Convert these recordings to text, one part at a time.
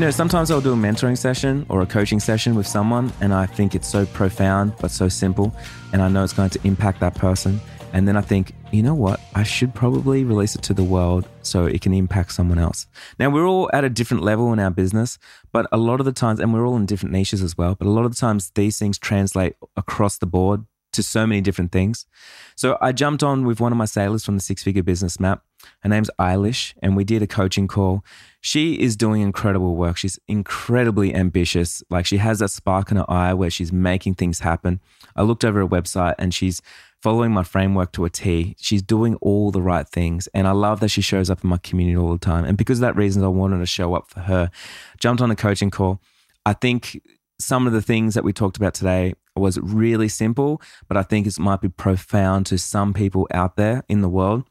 You know, sometimes I'll do a mentoring session or a coaching session with someone, and I think it's so profound but so simple, and I know it's going to impact that person. And then I think, you know what? I should probably release it to the world so it can impact someone else. Now, we're all at a different level in our business, but a lot of the times, and we're all in different niches as well, but a lot of the times these things translate across the board to so many different things. So I jumped on with one of my sailors from the Six Figure Business Map. Her name's Eilish, and we did a coaching call. She is doing incredible work. She's incredibly ambitious. Like she has that spark in her eye where she's making things happen. I looked over her website and she's following my framework to a T. She's doing all the right things. And I love that she shows up in my community all the time. And because of that reason, I wanted to show up for her. Jumped on a coaching call. I think some of the things that we talked about today was really simple, but I think it might be profound to some people out there in the world.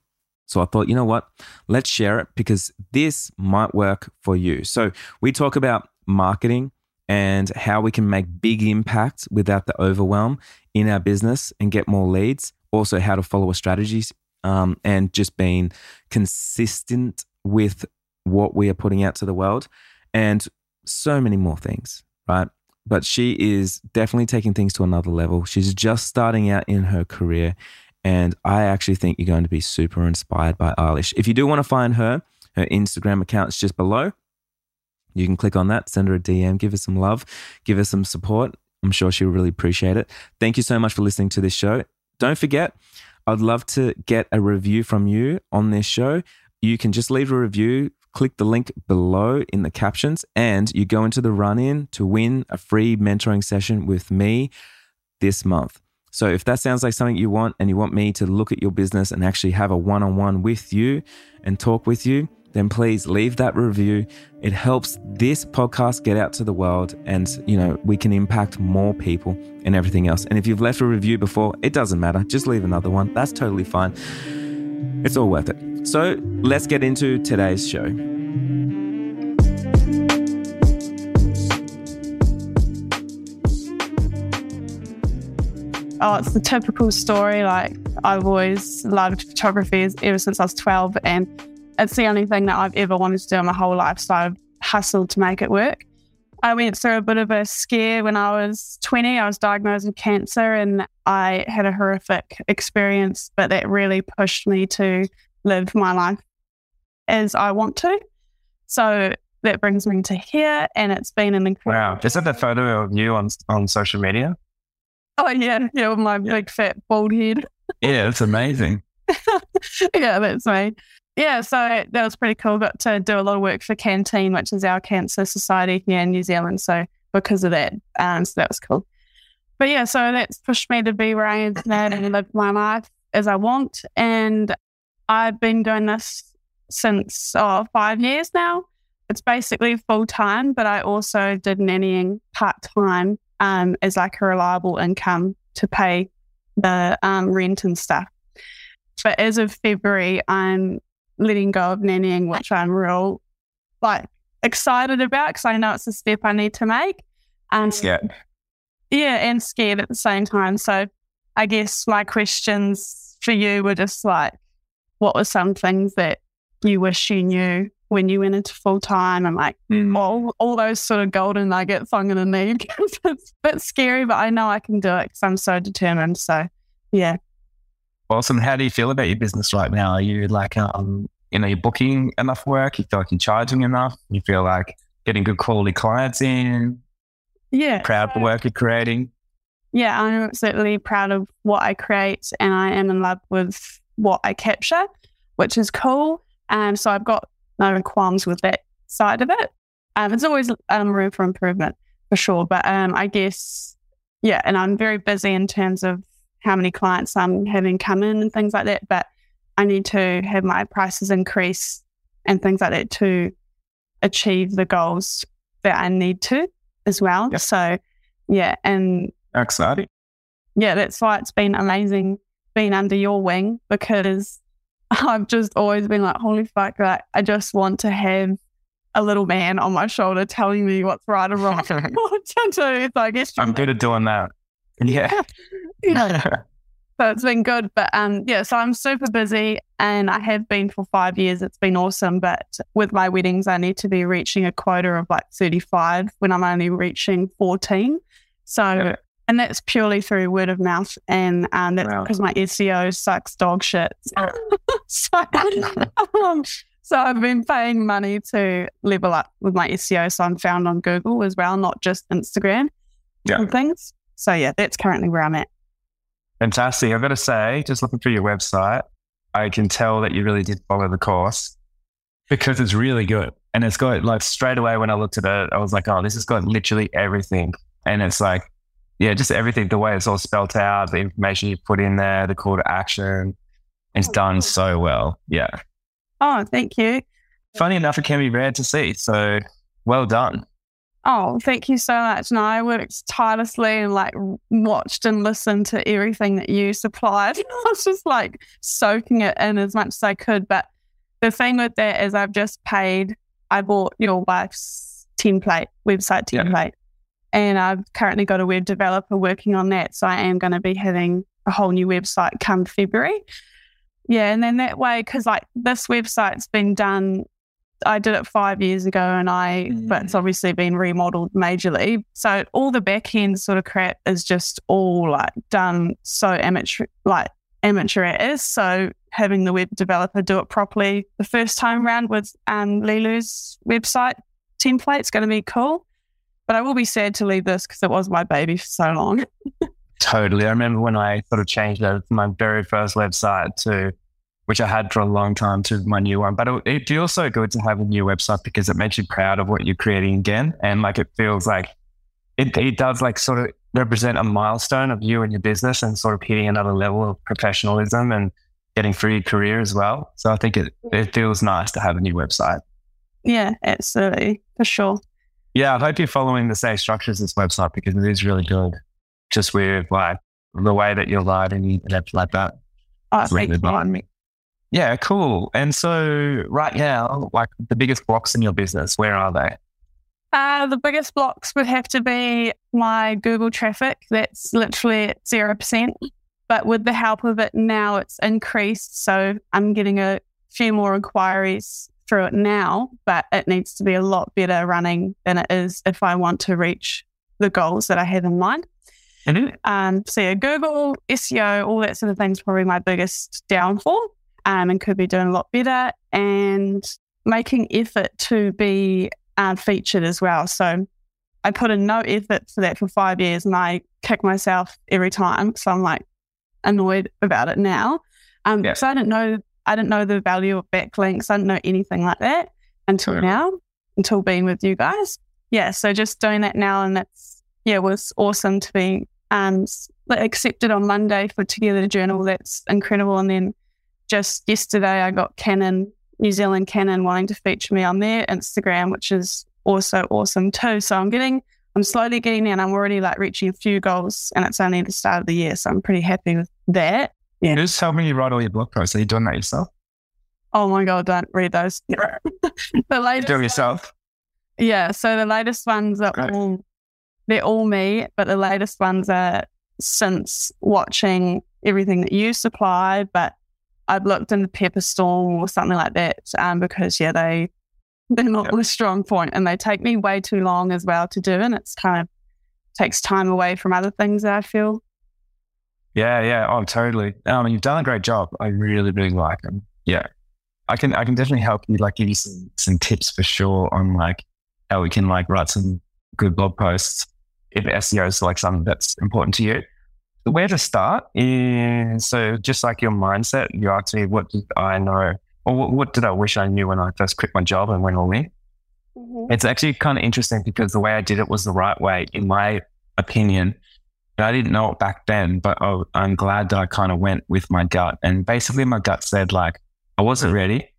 So I thought, you know what? Let's share it because this might work for you. So we talk about marketing and how we can make big impact without the overwhelm in our business and get more leads. Also, how to follow a strategies um, and just being consistent with what we are putting out to the world, and so many more things, right? But she is definitely taking things to another level. She's just starting out in her career. And I actually think you're going to be super inspired by Eilish. If you do want to find her, her Instagram account is just below. You can click on that, send her a DM, give her some love, give her some support. I'm sure she'll really appreciate it. Thank you so much for listening to this show. Don't forget, I'd love to get a review from you on this show. You can just leave a review, click the link below in the captions, and you go into the run in to win a free mentoring session with me this month. So if that sounds like something you want and you want me to look at your business and actually have a one on one with you and talk with you, then please leave that review. It helps this podcast get out to the world and, you know, we can impact more people and everything else. And if you've left a review before, it doesn't matter. Just leave another one. That's totally fine. It's all worth it. So let's get into today's show. Oh, it's the typical story. Like I've always loved photography ever since I was 12 and it's the only thing that I've ever wanted to do in my whole life. So I've hustled to make it work. I went through a bit of a scare when I was 20. I was diagnosed with cancer and I had a horrific experience, but that really pushed me to live my life as I want to. So that brings me to here, and it's been an incredible. Wow. Is that the photo of you on, on social media? Oh, yeah. Yeah, with my yeah. big fat bald head. Yeah, it's amazing. yeah, that's me. Yeah, so that was pretty cool. Got to do a lot of work for Canteen, which is our cancer society here in New Zealand. So because of that, um, so that was cool. But yeah, so that's pushed me to be where I am today and live my life as I want. And I've been doing this since oh, five years now. It's basically full time, but I also did nannying part time um, as like a reliable income to pay the um, rent and stuff. But as of February, I'm letting go of nannying, which I'm real like excited about because I know it's a step I need to make. And yeah, yeah, and scared at the same time. So I guess my questions for you were just like, what were some things that you wish you knew when you went into full time and like mm. all, all those sort of golden nuggets I'm going to need. it's a bit scary, but I know I can do it because I'm so determined. So, yeah. Awesome. How do you feel about your business right now? Are you like, um, you know, you're booking enough work? You feel like you're charging enough? You feel like getting good quality clients in? Yeah. Proud of the work you're creating? Yeah, I'm absolutely proud of what I create and I am in love with what I capture, which is cool. And um, so I've got no qualms with that side of it. Um, it's always um, room for improvement for sure. But um, I guess, yeah, and I'm very busy in terms of how many clients I'm having come in and things like that. But I need to have my prices increase and things like that to achieve the goals that I need to as well. Yep. So, yeah, and exciting. Yeah, that's why it's been amazing being under your wing because I've just always been like, holy fuck, like I just want to have a little man on my shoulder telling me what's right or wrong. what to do. So I guess I'm good at doing that. Yeah. yeah. so it's been good. But um, yeah, so I'm super busy and I have been for five years. It's been awesome. But with my weddings, I need to be reaching a quota of like 35 when I'm only reaching 14. So, yeah. And that's purely through word of mouth. And um, that's wow. because my SEO sucks dog shit. so, um, so I've been paying money to level up with my SEO. So I'm found on Google as well, not just Instagram yeah. and things. So yeah, that's currently where I'm at. Fantastic. I've got to say, just looking through your website, I can tell that you really did follow the course because it's really good. And it's got like straight away when I looked at it, I was like, oh, this has got literally everything. And it's like, yeah, just everything, the way it's all spelled out, the information you put in there, the call to action. It's oh, done so well. Yeah. Oh, thank you. Funny enough, it can be rare to see. So well done. Oh, thank you so much. No, I worked tirelessly and like watched and listened to everything that you supplied. I was just like soaking it in as much as I could. But the thing with that is, I've just paid, I bought your wife's template, website template, yeah. And I've currently got a web developer working on that. So I am going to be having a whole new website come February. Yeah. And then that way, because like this website's been done I did it five years ago and I, mm. but it's mm. obviously been remodeled majorly. So all the back end sort of crap is just all like done so amateur, like amateur it is. So having the web developer do it properly the first time around with um, Lilu's website template is going to be cool. But I will be sad to leave this because it was my baby for so long. totally. I remember when I sort of changed over my very first website to which I had for a long time to my new one. But it, it feels so good to have a new website because it makes you proud of what you're creating again. And like it feels like it, it does like sort of represent a milestone of you and your business and sort of hitting another level of professionalism and getting through your career as well. So I think it, it feels nice to have a new website. Yeah, absolutely. For sure. Yeah, I hope you're following the same structures as this website because it is really good. Just with like the way that you're writing and like that. Oh, behind me. Yeah, cool. And so right now, like the biggest blocks in your business, where are they? Uh, the biggest blocks would have to be my Google traffic. That's literally at 0%. But with the help of it now, it's increased. So I'm getting a few more inquiries through it now, but it needs to be a lot better running than it is if I want to reach the goals that I have in mind. Mm-hmm. Um, so yeah, Google, SEO, all that sort of thing is probably my biggest downfall um, and could be doing a lot better and making effort to be uh, featured as well. So I put in no effort for that for five years and I kick myself every time. So I'm like annoyed about it now. Um, yeah. So I didn't know I didn't know the value of backlinks. I didn't know anything like that until yeah. now, until being with you guys. Yeah. So just doing that now and it's yeah, it was awesome to be um accepted on Monday for Together Journal. That's incredible. And then just yesterday, I got Canon, New Zealand Canon, wanting to feature me on their Instagram, which is also awesome too. So I'm getting, I'm slowly getting there and I'm already like reaching a few goals and it's only the start of the year. So I'm pretty happy with that. Yeah. Just tell me you write all your blog posts. Are you doing that yourself? Oh my God, don't read those. the latest Do yourself? Yeah. So the latest ones are Great. all, they're all me, but the latest ones are since watching everything that you supply, but I've looked in the Pepperstorm or something like that um, because, yeah, they, they're not yep. a strong point and they take me way too long as well to do. And it's kind of takes time away from other things that I feel. Yeah, yeah. Oh, totally. I mean, you've done a great job. I really, really like them. Yeah. I can, I can definitely help you, like, give you some, some tips for sure on like how we can like write some good blog posts if SEO is like something that's important to you where to start is so just like your mindset, you asked me, what did I know or what, what did I wish I knew when I first quit my job and went all in? Mm-hmm. It's actually kind of interesting because the way I did it was the right way, in my opinion. I didn't know it back then, but I, I'm glad that I kind of went with my gut. And basically, my gut said, like, I wasn't ready,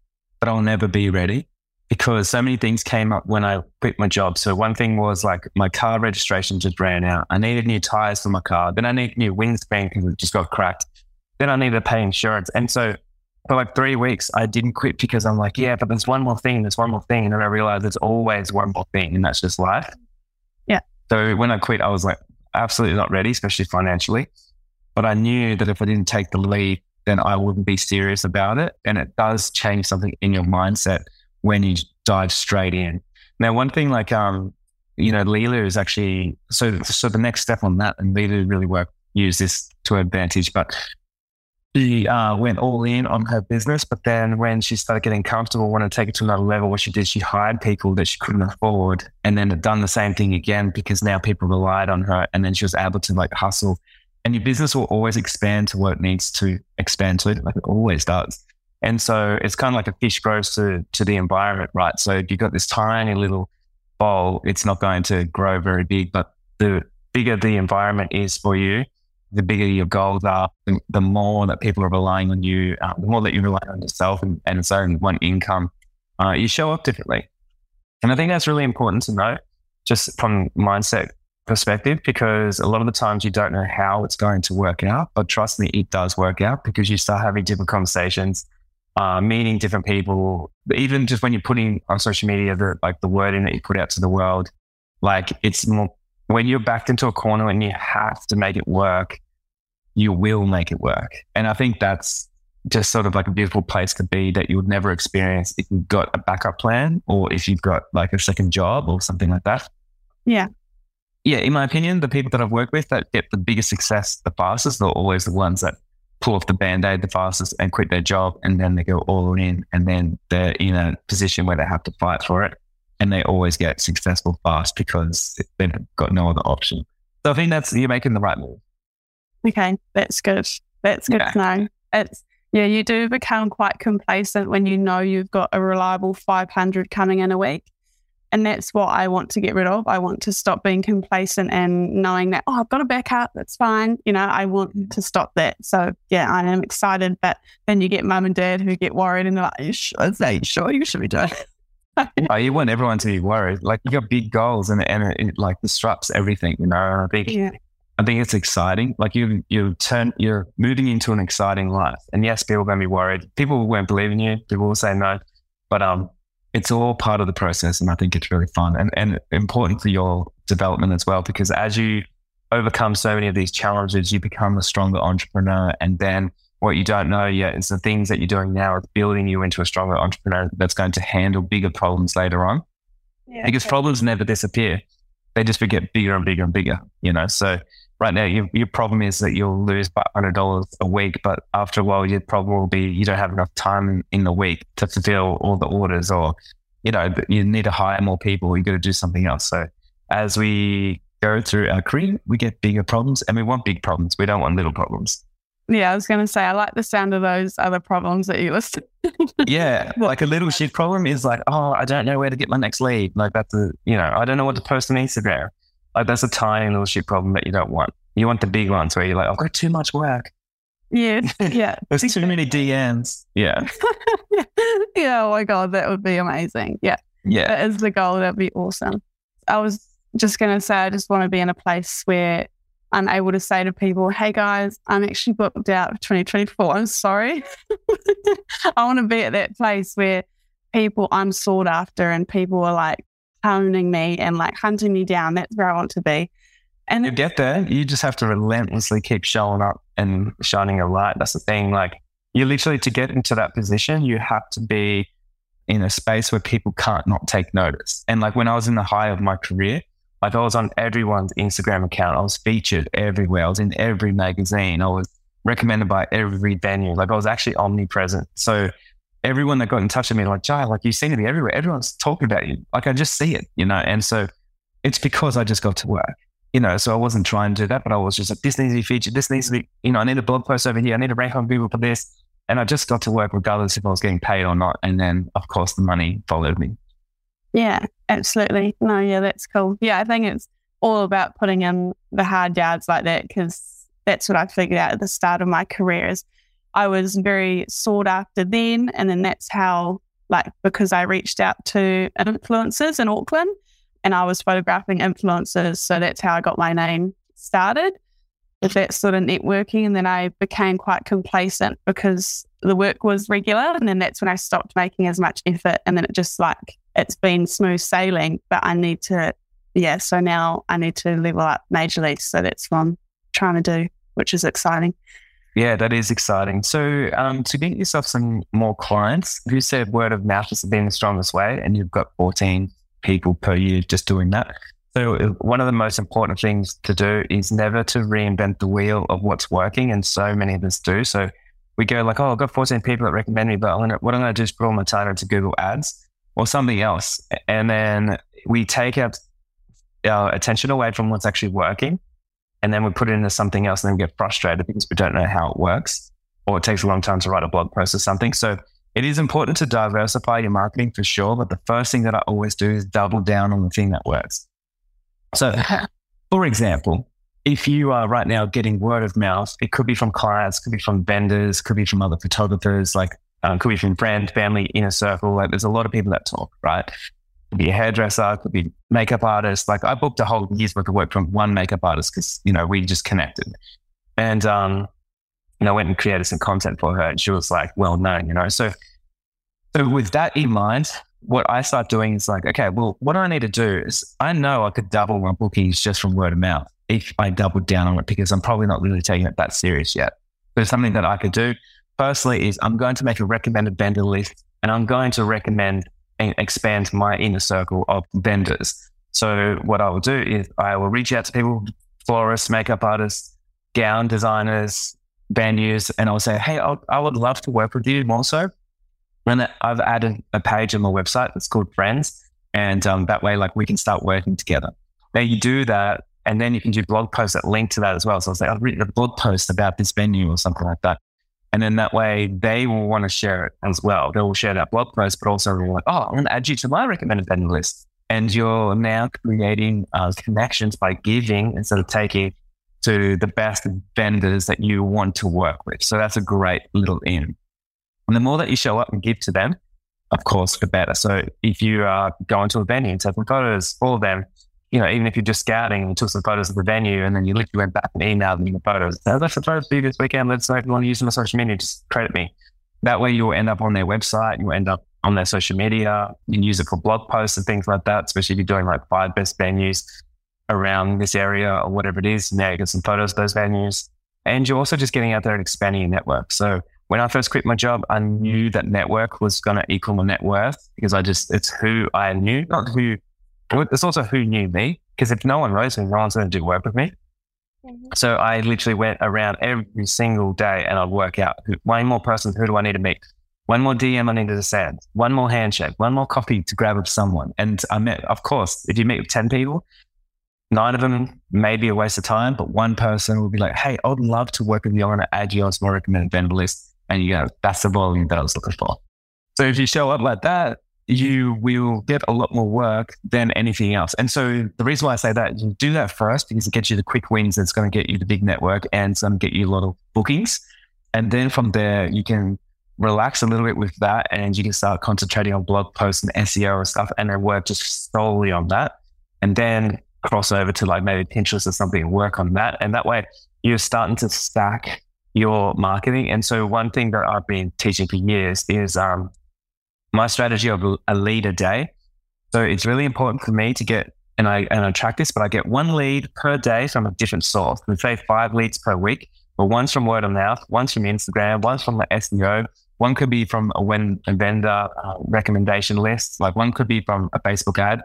but I'll never be ready because so many things came up when I quit my job. So one thing was like my car registration just ran out. I needed new tires for my car. Then I needed new windscreen because it just got cracked. Then I needed to pay insurance. And so for like three weeks, I didn't quit because I'm like, yeah, but there's one more thing, there's one more thing. And then I realized there's always one more thing, and that's just life. Yeah. So when I quit, I was like, absolutely not ready, especially financially. but I knew that if I didn't take the leap, then I wouldn't be serious about it. And it does change something in your mindset when you dive straight in. Now, one thing like, um, you know, Leela is actually, so, so the next step on that, and Leela really work, use this to advantage, but she uh, went all in on her business. But then when she started getting comfortable, wanted to take it to another level, what she did, she hired people that she couldn't afford and then had done the same thing again because now people relied on her. And then she was able to like hustle. And your business will always expand to what it needs to expand to, like it always does. And so it's kind of like a fish grows to, to the environment, right? So if you've got this tiny little bowl, it's not going to grow very big. But the bigger the environment is for you, the bigger your goals are, the, more that people are relying on you, uh, the more that you rely on yourself and, and own one income, uh, you show up differently. And I think that's really important to know just from mindset perspective, because a lot of the times you don't know how it's going to work out, but trust me, it does work out because you start having different conversations, uh, meeting different people, even just when you're putting on social media, the, like the wording that you put out to the world, like it's more, when you're backed into a corner and you have to make it work, you will make it work. And I think that's just sort of like a beautiful place to be that you would never experience if you've got a backup plan or if you've got like a second job or something like that. Yeah. Yeah. In my opinion, the people that I've worked with that get the biggest success the fastest are always the ones that pull off the band aid the fastest and quit their job. And then they go all in and then they're in a position where they have to fight for it and they always get successful fast because they've got no other option. So I think that's you're making the right move. Okay, that's good. That's good yeah. to know. It's yeah, you do become quite complacent when you know you've got a reliable 500 coming in a week. And that's what I want to get rid of. I want to stop being complacent and knowing that, oh, I've got a backup. That's fine. You know, I want to stop that. So, yeah, I am excited. But then you get mum and dad who get worried and they're like, Are you sure? Are you sure you should be doing it? oh, you want everyone to be worried. Like you got big goals and, and it, it like disrupts everything, you know. And I think yeah. I think it's exciting. Like you you turn you're moving into an exciting life. And yes, people are gonna be worried. People won't believe in you, people will say no. But um it's all part of the process and I think it's really fun and, and important for your development as well. Because as you overcome so many of these challenges, you become a stronger entrepreneur and then what you don't know yet is the things that you're doing now are building you into a stronger entrepreneur that's going to handle bigger problems later on. Yeah, because okay. problems never disappear. They just get bigger and bigger and bigger, you know? So right now, your, your problem is that you'll lose $500 a week, but after a while, your problem will be you don't have enough time in the week to fulfill all the orders or, you know, you need to hire more people. You got to do something else. So as we go through our career, we get bigger problems and we want big problems. We don't want little problems. Yeah, I was going to say, I like the sound of those other problems that you listed. yeah, like a little shit problem is like, oh, I don't know where to get my next lead. Like that's a, you know, I don't know what to post on Instagram. Like that's a tiny little shit problem that you don't want. You want the big ones where you're like, I've got too much work. Yeah, yeah. There's too many DMs. Yeah. yeah. Oh my god, that would be amazing. Yeah. Yeah. That is the goal. That'd be awesome. I was just going to say, I just want to be in a place where I'm able to say to people, hey guys, I'm actually booked out for 2024. I'm sorry. I want to be at that place where people I'm sought after and people are like hounding me and like hunting me down. That's where I want to be. And you get there. You just have to relentlessly keep showing up and shining a light. That's the thing. Like you literally to get into that position, you have to be in a space where people can't not take notice. And like when I was in the high of my career, like I was on everyone's Instagram account. I was featured everywhere. I was in every magazine. I was recommended by every venue. Like I was actually omnipresent. So everyone that got in touch with me, like, Jai, like you seem to be everywhere. Everyone's talking about you. Like I just see it, you know? And so it's because I just got to work, you know? So I wasn't trying to do that, but I was just like, this needs to be featured. This needs to be, you know, I need a blog post over here. I need to rank on Google for this. And I just got to work regardless if I was getting paid or not. And then of course the money followed me. Yeah, absolutely. No, yeah, that's cool. Yeah, I think it's all about putting in the hard yards like that because that's what I figured out at the start of my career is I was very sought after then. And then that's how, like, because I reached out to influencers in Auckland and I was photographing influencers. So that's how I got my name started with that sort of networking. And then I became quite complacent because the work was regular. And then that's when I stopped making as much effort. And then it just like it's been smooth sailing, but I need to, yeah. So now I need to level up majorly. So that's what I'm trying to do which is exciting. Yeah, that is exciting. So, um, to get yourself some more clients, you said word of mouth has been the strongest way, and you've got 14 people per year just doing that. So, uh, one of the most important things to do is never to reinvent the wheel of what's working, and so many of us do. So, we go like, "Oh, I've got 14 people that recommend me, but I'm gonna, what I'm going to do is put all my time into Google Ads or something else," and then we take our, our attention away from what's actually working and then we put it into something else and then we get frustrated because we don't know how it works or it takes a long time to write a blog post or something. So it is important to diversify your marketing for sure. But the first thing that I always do is double down on the thing that works. So, for example, if you are right now getting word of mouth, it could be from clients, could be from vendors, could be from other photographers, like um, could be from friend, family, inner circle. Like there's a lot of people that talk, right? could be a hairdresser, could be makeup artist. Like I booked a whole year's worth of work from one makeup artist because, you know, we just connected. And, um, and I went and created some content for her and she was like well known, you know. So, so with that in mind, what I start doing is like, okay, well, what I need to do is I know I could double my bookings just from word of mouth if I doubled down on it because I'm probably not really taking it that serious yet. But it's something that I could do firstly is I'm going to make a recommended vendor list and I'm going to recommend and expand my inner circle of vendors. So what I will do is I will reach out to people, florists, makeup artists, gown designers, venues, and I'll say, hey, I'll, I would love to work with you more so. And I've added a page on my website that's called Friends. And um, that way, like we can start working together. Now you do that, and then you can do blog posts that link to that as well. So I'll say, I've written a blog post about this venue or something like that. And then that way they will want to share it as well. They will share that blog post, but also they're like, oh, I'm going to add you to my recommended vendor list. And you're now creating uh, connections by giving instead of taking to the best vendors that you want to work with. So that's a great little in. And the more that you show up and give to them, of course, the better. So if you are going to a venue and taking photos for them, you know, even if you're just scouting and you took some photos of the venue and then you literally went back and emailed them the photos. I'd like to photos for you this weekend. Let's know if you want to use them on social media, just credit me. That way you'll end up on their website, you'll end up on their social media. You can use it for blog posts and things like that, especially if you're doing like five best venues around this area or whatever it is. Now you get some photos of those venues. And you're also just getting out there and expanding your network. So when I first quit my job, I knew that network was going to equal my net worth because I just, it's who I knew, not who it's also who knew me because if no one knows me, no one's going to do work with me. Mm-hmm. So I literally went around every single day and I'd work out who, one more person, who do I need to meet? One more DM I needed to send, one more handshake, one more coffee to grab with someone. And I met, of course, if you meet with 10 people, nine of them may be a waste of time, but one person will be like, hey, I would love to work with you. I want to add you on my recommended vendor list. And you go, that's the volume that I was looking for. So if you show up like that, you will get a lot more work than anything else. And so the reason why I say that, you do that first because it gets you the quick wins that's going to get you the big network and some get you a lot of bookings. And then from there, you can relax a little bit with that and you can start concentrating on blog posts and SEO and stuff and then work just solely on that. And then cross over to like maybe Pinterest or something and work on that. And that way you're starting to stack your marketing. And so one thing that I've been teaching for years is um, my strategy of a lead a day. So it's really important for me to get, and I, and I track this, but I get one lead per day from a different source. We say five leads per week, but one's from word of mouth, one's from Instagram, one's from the SEO, one could be from a, when, a vendor uh, recommendation list, like one could be from a Facebook ad.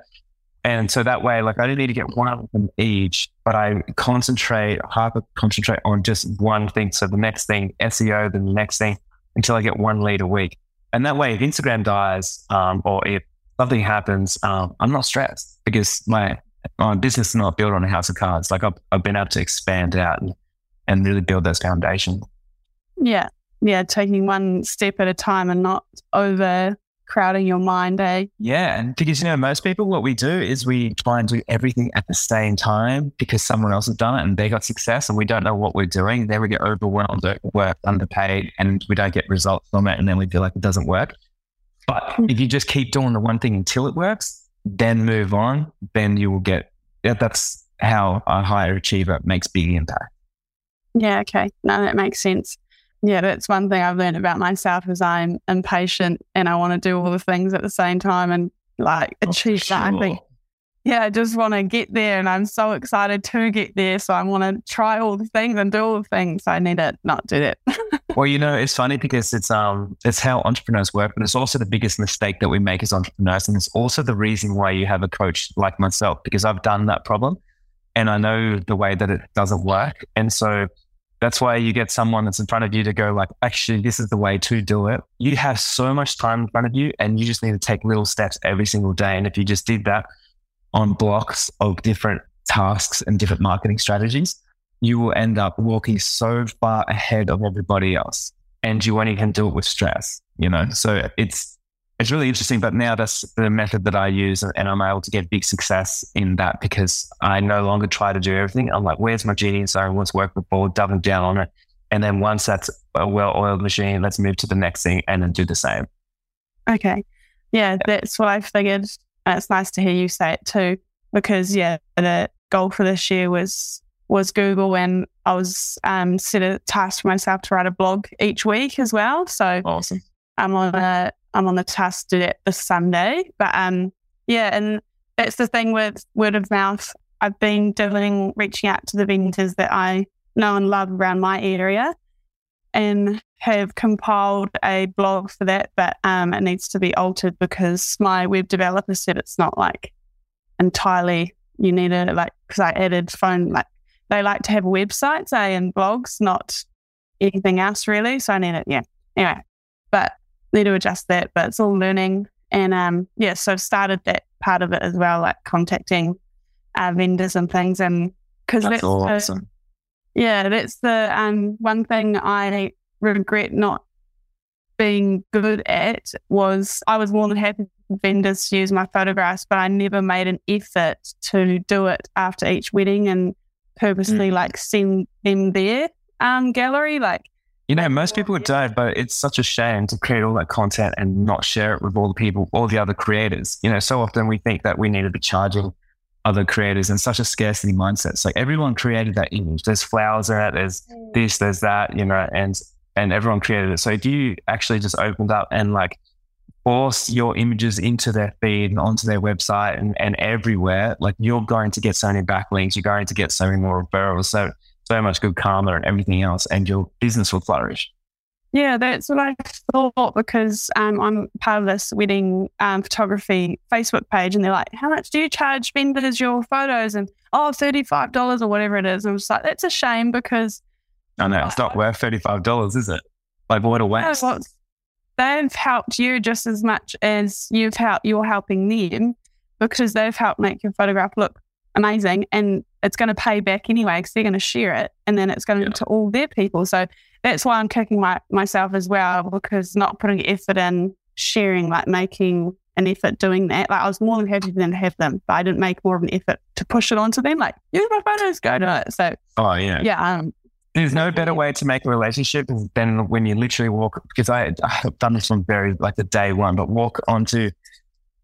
And so that way, like I didn't need to get one of them each, but I concentrate, hyper concentrate on just one thing. So the next thing, SEO, then the next thing until I get one lead a week. And that way, if Instagram dies um, or if something happens, um, I'm not stressed because my my business is not built on a house of cards. Like I've, I've been able to expand out and, and really build those foundations. Yeah. Yeah. Taking one step at a time and not over crowding your mind, eh? Yeah. And because, you know, most people, what we do is we try and do everything at the same time because someone else has done it and they got success and we don't know what we're doing. Then we get overwhelmed, work underpaid, and we don't get results from it. And then we feel like it doesn't work. But hmm. if you just keep doing the one thing until it works, then move on, then you will get, that's how a higher achiever makes big impact. Yeah. Okay. No, that makes sense. Yeah, that's one thing I've learned about myself is I'm impatient and I want to do all the things at the same time and like oh, achieve oh, that. I think yeah, I just want to get there and I'm so excited to get there. So I want to try all the things and do all the things. I need to not do that. well, you know, it's funny because it's um it's how entrepreneurs work, but it's also the biggest mistake that we make as entrepreneurs. And it's also the reason why you have a coach like myself, because I've done that problem and I know the way that it doesn't work. And so that's why you get someone that's in front of you to go like, actually, this is the way to do it. You have so much time in front of you and you just need to take little steps every single day. And if you just did that on blocks of different tasks and different marketing strategies, you will end up walking so far ahead of everybody else. And you only can do it with stress, you know? So it's, it's really interesting. But now that's the method that I use, and I'm able to get big success in that because I no longer try to do everything. I'm like, where's my genius zone? What's worked before? Doubling down on it. And then once that's a well oiled machine, let's move to the next thing and then do the same. Okay. Yeah, yeah, that's what I figured. And it's nice to hear you say it too, because yeah, the goal for this year was was Google, and I was um, set a task for myself to write a blog each week as well. So awesome. I'm on a I'm on the task to do it this Sunday. But um, yeah, and that's the thing with word of mouth. I've been doing reaching out to the vendors that I know and love around my area, and have compiled a blog for that. But um, it needs to be altered because my web developer said it's not like entirely. You need to like because I added phone like they like to have websites, eh, and blogs, not anything else really. So I need it. Yeah. Anyway, but need to adjust that, but it's all learning. And um, yeah, so I've started that part of it as well, like contacting uh, vendors and things. And because that's, that's awesome. The, yeah, that's the um, one thing I regret not being good at was I was more than happy for vendors to use my photographs, but I never made an effort to do it after each wedding and purposely mm. like send them their um, gallery. Like you know, most people don't, but it's such a shame to create all that content and not share it with all the people, all the other creators. You know, so often we think that we need to be charging other creators and such a scarcity mindset. It's like everyone created that image. There's flowers in it, there's mm. this, there's that, you know, and and everyone created it. So if you actually just opened up and like force your images into their feed and onto their website and, and everywhere, like you're going to get so many backlinks, you're going to get so many more referrals. So so much good karma and everything else, and your business will flourish. Yeah, that's what I thought because um, I'm part of this wedding um, photography Facebook page, and they're like, "How much do you charge vendors your photos?" And oh, thirty five dollars or whatever it is. And I'm just like, that's a shame because I know it's not worth thirty five dollars, is it? Like what a waste. Well, they've helped you just as much as you've helped. You're helping them because they've helped make your photograph look amazing, and it's going to pay back anyway because they're going to share it and then it's going yeah. to all their people. So that's why I'm kicking my, myself as well because not putting effort in sharing, like making an effort doing that. Like I was more than happy to have them, but I didn't make more of an effort to push it onto them. Like, use my photos, go to it. So, oh, yeah. Yeah. Um, there's no better way to make a relationship than when you literally walk, because I, I've done this from very, like the day one, but walk onto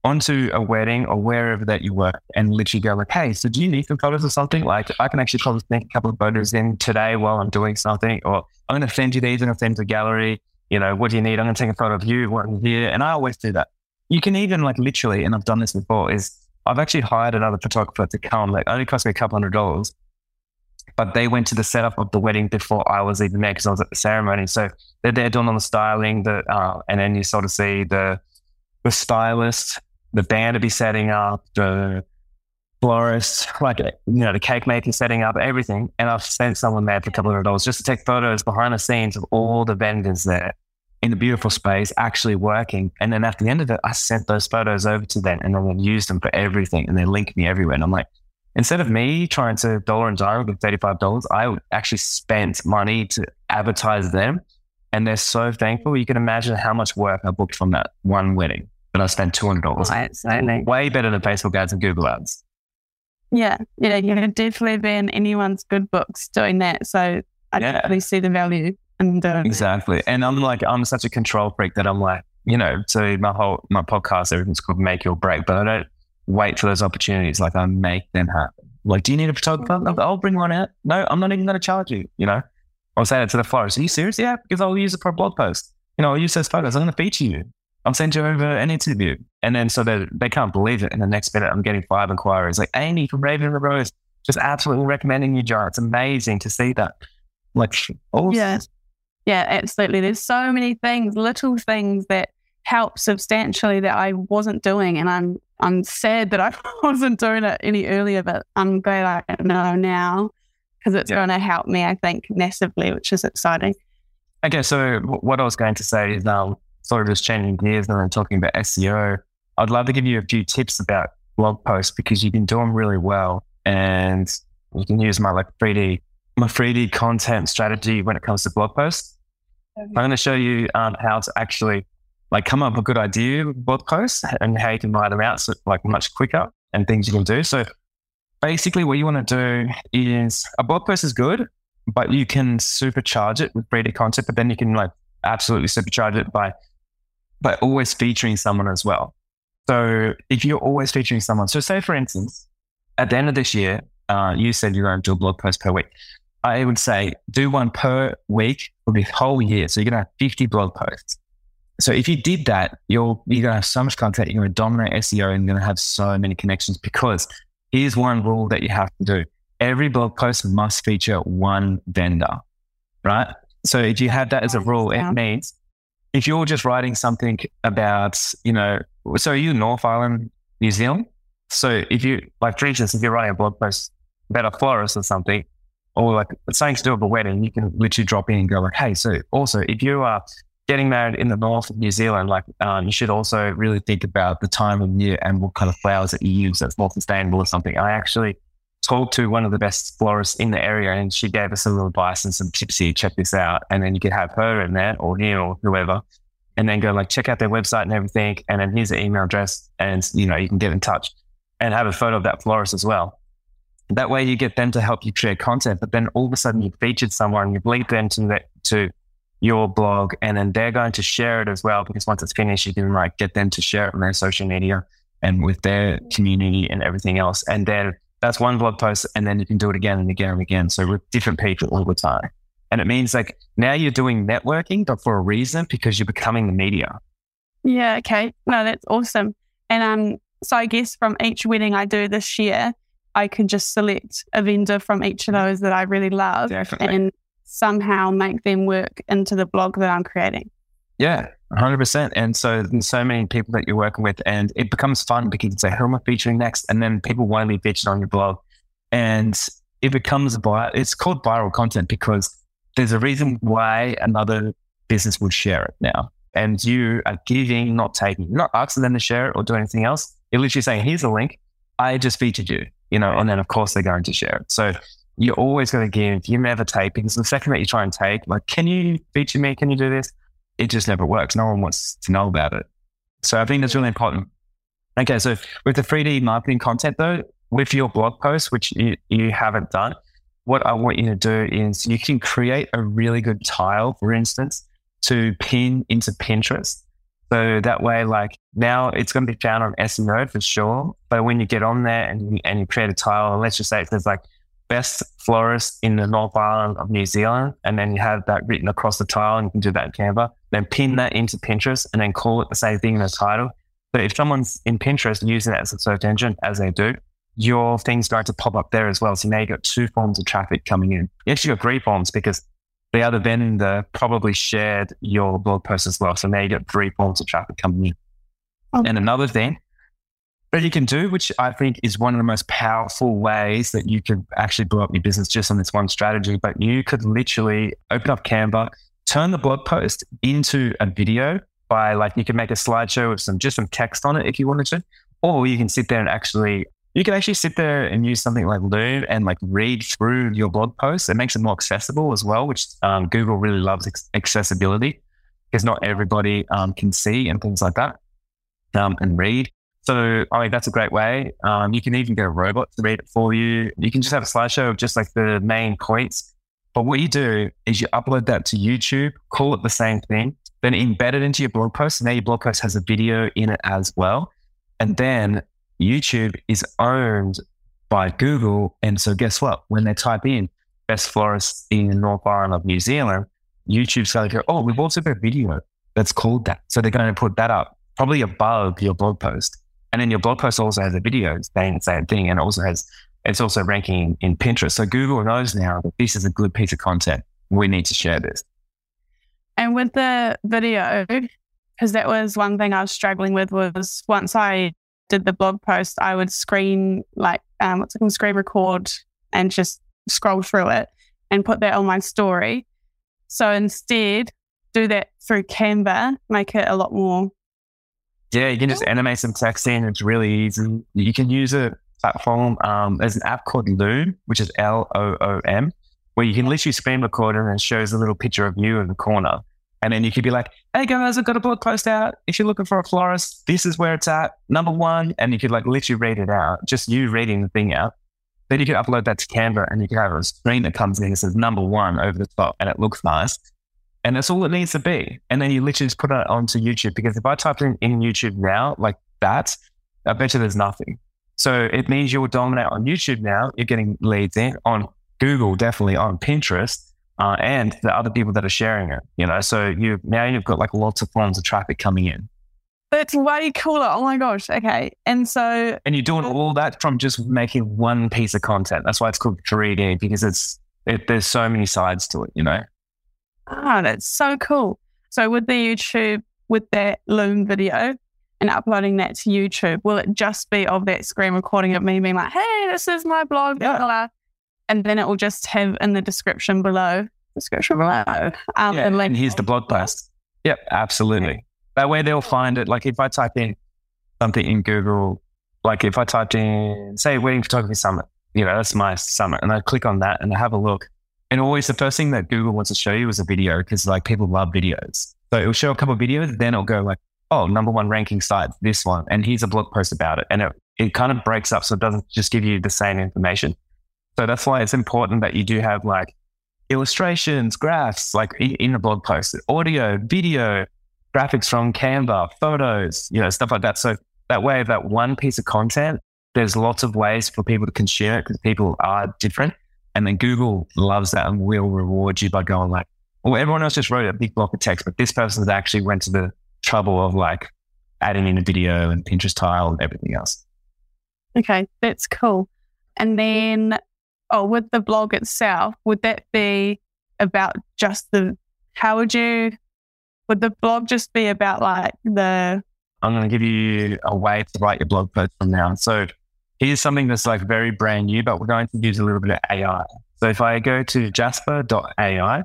onto a wedding or wherever that you work and literally go like, hey, so do you need some photos or something? Like I can actually probably sneak a couple of photos in today while I'm doing something, or I'm going to send you these and I'll send to gallery. You know, what do you need? I'm going to take a photo of you working here. And I always do that. You can even like literally, and I've done this before, is I've actually hired another photographer to come. Like only cost me a couple hundred dollars. But they went to the setup of the wedding before I was even there because I was at the ceremony. So they're there doing all the styling, the uh, and then you sort of see the the stylist the band to be setting up, the florist, like you know, the cake maker setting up, everything. And I've sent someone there for a couple hundred dollars just to take photos behind the scenes of all the vendors there in the beautiful space actually working. And then at the end of it, I sent those photos over to them and then use them for everything. And they link me everywhere. And I'm like, instead of me trying to dollar and dime with $35, I actually spent money to advertise them. And they're so thankful. You can imagine how much work I booked from that one wedding but I spent two hundred dollars. Right, certainly. Way better than Facebook ads and Google ads. Yeah, yeah, you can definitely be in anyone's good books doing that. So I yeah. definitely see the value in doing exactly. That. And I'm like, I'm such a control freak that I'm like, you know, so my whole my podcast, everything's called Make Your Break, but I don't wait for those opportunities. Like I make them happen. Like, do you need a photographer? Mm-hmm. I'll bring one out. No, I'm not even going to charge you. You know, I'll say that to the florist. Are you serious? Yeah, because I'll use it for a blog post. You know, I'll use those photos. I'm going to feature you. I'll send you over an interview. And then so they, they can't believe it. And the next minute, I'm getting five inquiries like Amy from Raven and Rose, just absolutely recommending you, John. It's amazing to see that. Like, awesome. Yeah. Yeah, absolutely. There's so many things, little things that help substantially that I wasn't doing. And I'm I'm sad that I wasn't doing it any earlier, but I'm glad I know now because it's yeah. going to help me, I think, massively, which is exciting. Okay, so what I was going to say is um, sort of just changing gears and then talking about SEO. I'd love to give you a few tips about blog posts because you can do them really well, and you can use my like 3D my 3D content strategy when it comes to blog posts. Okay. I'm going to show you um, how to actually like come up with a good idea blog posts and how you can write them out so, like much quicker and things you can do. So basically what you want to do is a blog post is good, but you can supercharge it with 3D content, but then you can like absolutely supercharge it by by always featuring someone as well. So if you're always featuring someone, so say for instance, at the end of this year, uh, you said you're going to do a blog post per week. I would say do one per week for the whole year. So you're going to have 50 blog posts. So if you did that, you're you're gonna have so much content, you're gonna dominate SEO and you're gonna have so many connections because here's one rule that you have to do. Every blog post must feature one vendor, right? So if you have that as a rule, it means if you're just writing something about, you know, so are you North Island, New Zealand. So if you like for instance, if you're writing a blog post about a florist or something, or like something to do with a wedding, you can literally drop in and go like, hey, so also if you are getting married in the north of New Zealand, like um, you should also really think about the time of year and what kind of flowers that you use that's more sustainable or something. I actually talked to one of the best florists in the area and she gave us a little advice and some tips here, check this out. And then you could have her in there or him or whoever and then go like check out their website and everything. And then here's the email address and you know, you can get in touch and have a photo of that florist as well. That way you get them to help you create content, but then all of a sudden you've featured someone, you've linked them to, to your blog and then they're going to share it as well because once it's finished you can like get them to share it on their social media and with their community and everything else and then that's one blog post and then you can do it again and again and again. So with different people all the time. And it means like now you're doing networking but for a reason because you're becoming the media. Yeah okay. No that's awesome. And um so i guess from each wedding i do this year I can just select a vendor from each of those that I really love Definitely. and somehow make them work into the blog that I'm creating. Yeah, 100%. And so there's so many people that you're working with, and it becomes fun because you say, who am I featuring next? And then people want to be featured on your blog. And it becomes, a viral. it's called viral content because there's a reason why another business would share it now. And you are giving, not taking, you're not asking them to share it or do anything else. You're literally saying, here's a link. I just featured you, you know, and then of course they're going to share it. So you're always going to give. You never take because the second that you try and take, like, can you feature me? Can you do this? It just never works. No one wants to know about it. So I think that's really important. Okay, so with the 3D marketing content though, with your blog post, which you, you haven't done, what I want you to do is you can create a really good tile, for instance, to pin into Pinterest. So that way, like now it's going to be found on SEO for sure. But when you get on there and you, and you create a tile, let's just say it says like best florist in the North Island of New Zealand. And then you have that written across the tile and you can do that in Canva. Then pin that into Pinterest and then call it the same thing in the title. But if someone's in Pinterest using that as a search engine, as they do, your thing's going to pop up there as well. So now you've got two forms of traffic coming in. You actually got three forms because the other vendor probably shared your blog post as well. So now you got three forms of traffic coming in. Oh. And another thing that you can do, which I think is one of the most powerful ways that you could actually blow up your business just on this one strategy. But you could literally open up Canva, turn the blog post into a video by like you can make a slideshow with some just some text on it if you wanted to, or you can sit there and actually you can actually sit there and use something like Loom and like read through your blog post. It makes it more accessible as well, which um, Google really loves accessibility because not everybody um, can see and things like that um, and read. So, I mean, that's a great way. Um, you can even get a robot to read it for you. You can just have a slideshow of just like the main points. But what you do is you upload that to YouTube, call it the same thing, then embed it into your blog post. And now your blog post has a video in it as well. And then YouTube is owned by Google. And so, guess what? When they type in best florist in North Island of New Zealand, YouTube's going to go, oh, we've also got a video that's called that. So they're going to put that up probably above your blog post. And then your blog post also has a video saying the same thing and it also has it's also ranking in Pinterest. So Google knows now that this is a good piece of content. We need to share this. And with the video, because that was one thing I was struggling with was once I did the blog post, I would screen like um, what's it called, screen record and just scroll through it and put that on my story. So instead, do that through Canva, make it a lot more. Yeah, you can just animate some text in. It's really easy. You can use a platform. Um, there's an app called Loom, which is L O O M, where you can literally screen record and it shows a little picture of you in the corner. And then you could be like, hey guys, I've got a blog post out. If you're looking for a florist, this is where it's at. Number one. And you could like literally read it out, just you reading the thing out. Then you can upload that to Canva and you can have a screen that comes in and says number one over the top and it looks nice. And that's all it needs to be. And then you literally just put it onto YouTube because if I type in, in YouTube now, like that, I bet you there's nothing. So it means you're dominate on YouTube now. You're getting leads in on Google, definitely on Pinterest uh, and the other people that are sharing it. You know, so you now you've got like lots of forms of traffic coming in. That's way cooler. Oh my gosh. Okay. And so And you're doing all that from just making one piece of content. That's why it's called 3D because it's it, there's so many sides to it, you know. Ah, that's so cool. So with the YouTube, with that Loom video and uploading that to YouTube, will it just be of that screen recording of me being like, hey, this is my blog, blah, blah, blah, and then it will just have in the description below, description below, um, yeah, a link and here's the blog post. Yep, absolutely. That way they'll find it. Like if I type in something in Google, like if I typed in, say, wedding photography summit, you know, that's my summit, and I click on that and I have a look. And always the first thing that Google wants to show you is a video because like people love videos. So it'll show a couple of videos, then it'll go like, oh, number one ranking site, this one, and here's a blog post about it. And it, it kind of breaks up so it doesn't just give you the same information. So that's why it's important that you do have like illustrations, graphs, like in a blog post, audio, video, graphics from Canva, photos, you know, stuff like that. So that way, that one piece of content, there's lots of ways for people to consume it because people are different. And then Google loves that and will reward you by going like, well, everyone else just wrote a big block of text, but this person's actually went to the trouble of like adding in a video and Pinterest tile and everything else. Okay, that's cool. And then oh, with the blog itself, would that be about just the, how would you, would the blog just be about like the, I'm going to give you a way to write your blog post from now. So here's something that's like very brand new, but we're going to use a little bit of AI. So if I go to jasper.ai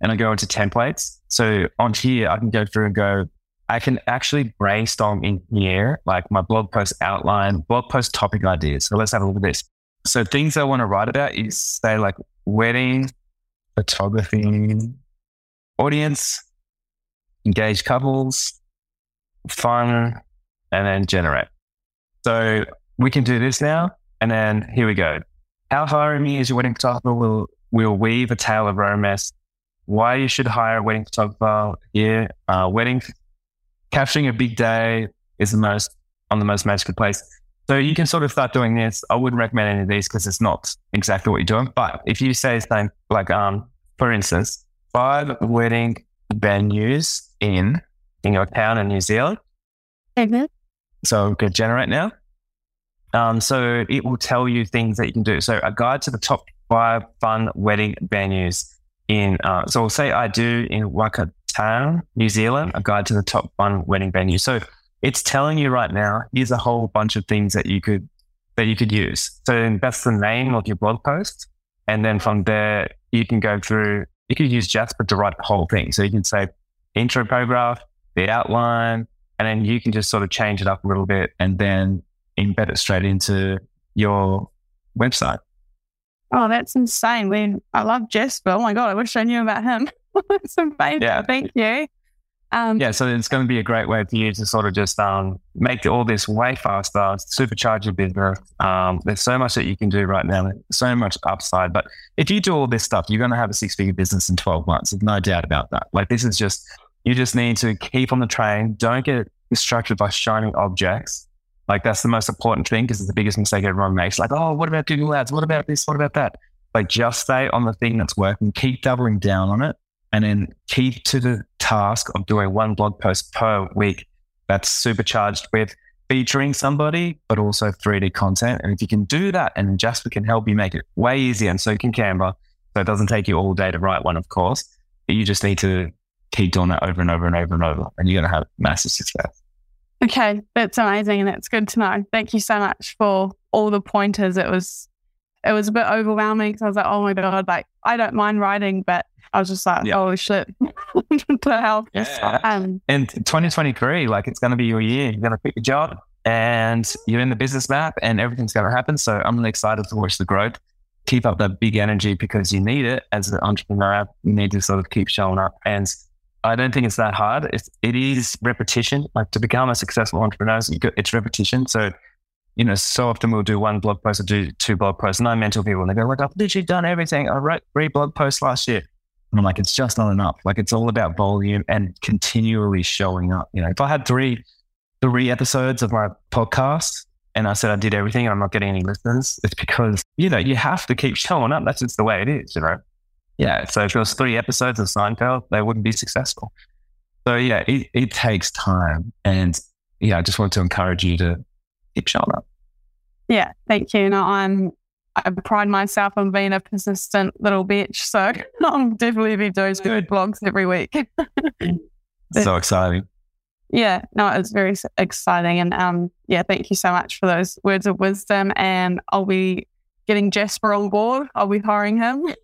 and I go into templates, so on here, I can go through and go, I can actually brainstorm in here, like my blog post outline, blog post topic ideas. So let's have a look at this. So things I want to write about is say like wedding, photography, audience, engaged couples, fun, and then generate. So we can do this now. And then here we go. How hiring me as your wedding photographer will, will weave a tale of romance. Why you should hire a wedding photographer here. Uh, wedding, capturing a big day is the most, on the most magical place. So you can sort of start doing this. I wouldn't recommend any of these because it's not exactly what you're doing. But if you say something like, um, for instance, five wedding venues in in your town in New Zealand. Mm-hmm. So I'm going to generate now. Um, so it will tell you things that you can do. So a guide to the top five fun wedding venues in. Uh, so we'll say I do in Wakatown, New Zealand, a guide to the top One wedding Venue. So it's telling you right now, here's a whole bunch of things that you could that you could use. So that's the name of your blog post. And then from there, you can go through, you could use Jasper to write the whole thing. So you can say intro paragraph, the outline, and then you can just sort of change it up a little bit and then embed it straight into your website. Oh, that's insane. We, I love Jasper. Oh my God, I wish I knew about him. that's amazing. Yeah. Thank you. Um, Yeah, so it's going to be a great way for you to sort of just um, make all this way faster, supercharge your business. Um, there's so much that you can do right now, so much upside. But if you do all this stuff, you're going to have a six figure business in 12 months. There's no doubt about that. Like, this is just, you just need to keep on the train. Don't get distracted by shining objects. Like, that's the most important thing because it's the biggest mistake everyone makes. Like, oh, what about Google Ads? What about this? What about that? Like, just stay on the thing that's working, keep doubling down on it and then keep to the task of doing one blog post per week that's supercharged with featuring somebody, but also 3D content. And if you can do that, and Jasper can help you make it way easier, and so can Canva. So it doesn't take you all day to write one, of course. But you just need to keep doing that over and over and over and over, and you're going to have massive success. Okay, that's amazing, and that's good to know. Thank you so much for all the pointers. It was it was a bit overwhelming because I was like, oh my god, like I don't mind writing, but I was just like, yeah. oh shit, the hell. Yeah. Um, and 2023, like it's going to be your year. You're going to quit your job, and you're in the business map, and everything's going to happen. So I'm really excited to watch the growth. Keep up that big energy because you need it as an entrepreneur. You need to sort of keep showing up and I don't think it's that hard. It's, it is repetition. Like to become a successful entrepreneur, it's repetition. So, you know, so often we'll do one blog post or do two blog posts, and I mentor people and they go, like, I've literally done everything. I wrote three blog posts last year. And I'm like, it's just not enough. Like it's all about volume and continually showing up. You know, if I had three, three episodes of my podcast and I said I did everything and I'm not getting any listeners, it's because, you know, you have to keep showing up. That's just the way it is, you know. Yeah. So if it was three episodes of Seinfeld, they wouldn't be successful. So yeah, it, it takes time. And yeah, I just want to encourage you to keep showing up. Yeah. Thank you. No, I'm, I pride myself on being a persistent little bitch. So I'm definitely be doing good blogs every week. so exciting. Yeah, no, it's very exciting. And um, yeah, thank you so much for those words of wisdom. And I'll be getting Jasper on board? Are we hiring him?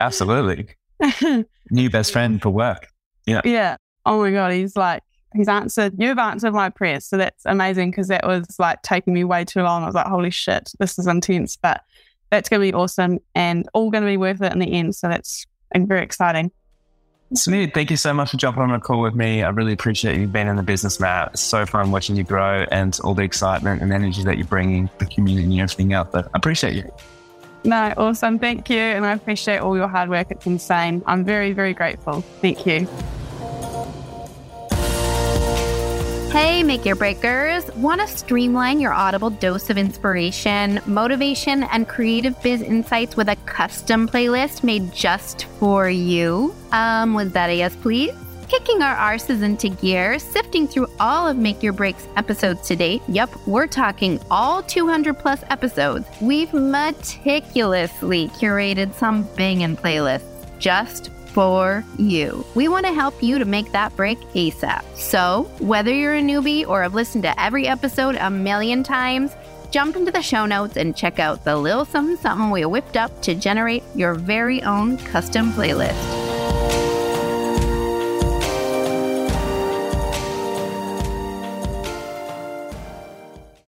Absolutely. New best friend for work. Yeah. Yeah. Oh my God. He's like, he's answered, you've answered my prayers. So that's amazing because that was like taking me way too long. I was like, holy shit, this is intense, but that's going to be awesome and all going to be worth it in the end. So that's very exciting. Sweet. Thank you so much for jumping on a call with me. I really appreciate you being in the business, Matt. It's so fun watching you grow and all the excitement and energy that you're bringing the community and everything out there. I appreciate you. No, awesome. Thank you. And I appreciate all your hard work. It's insane. I'm very, very grateful. Thank you. Hey, Make Your Breakers! Want to streamline your audible dose of inspiration, motivation, and creative biz insights with a custom playlist made just for you? Um, was that a yes, please? Kicking our arses into gear, sifting through all of Make Your Breaks episodes to date. Yep, we're talking all 200 plus episodes. We've meticulously curated some banging playlists just for you. We want to help you to make that break ASAP. So, whether you're a newbie or have listened to every episode a million times, jump into the show notes and check out the little something something we whipped up to generate your very own custom playlist.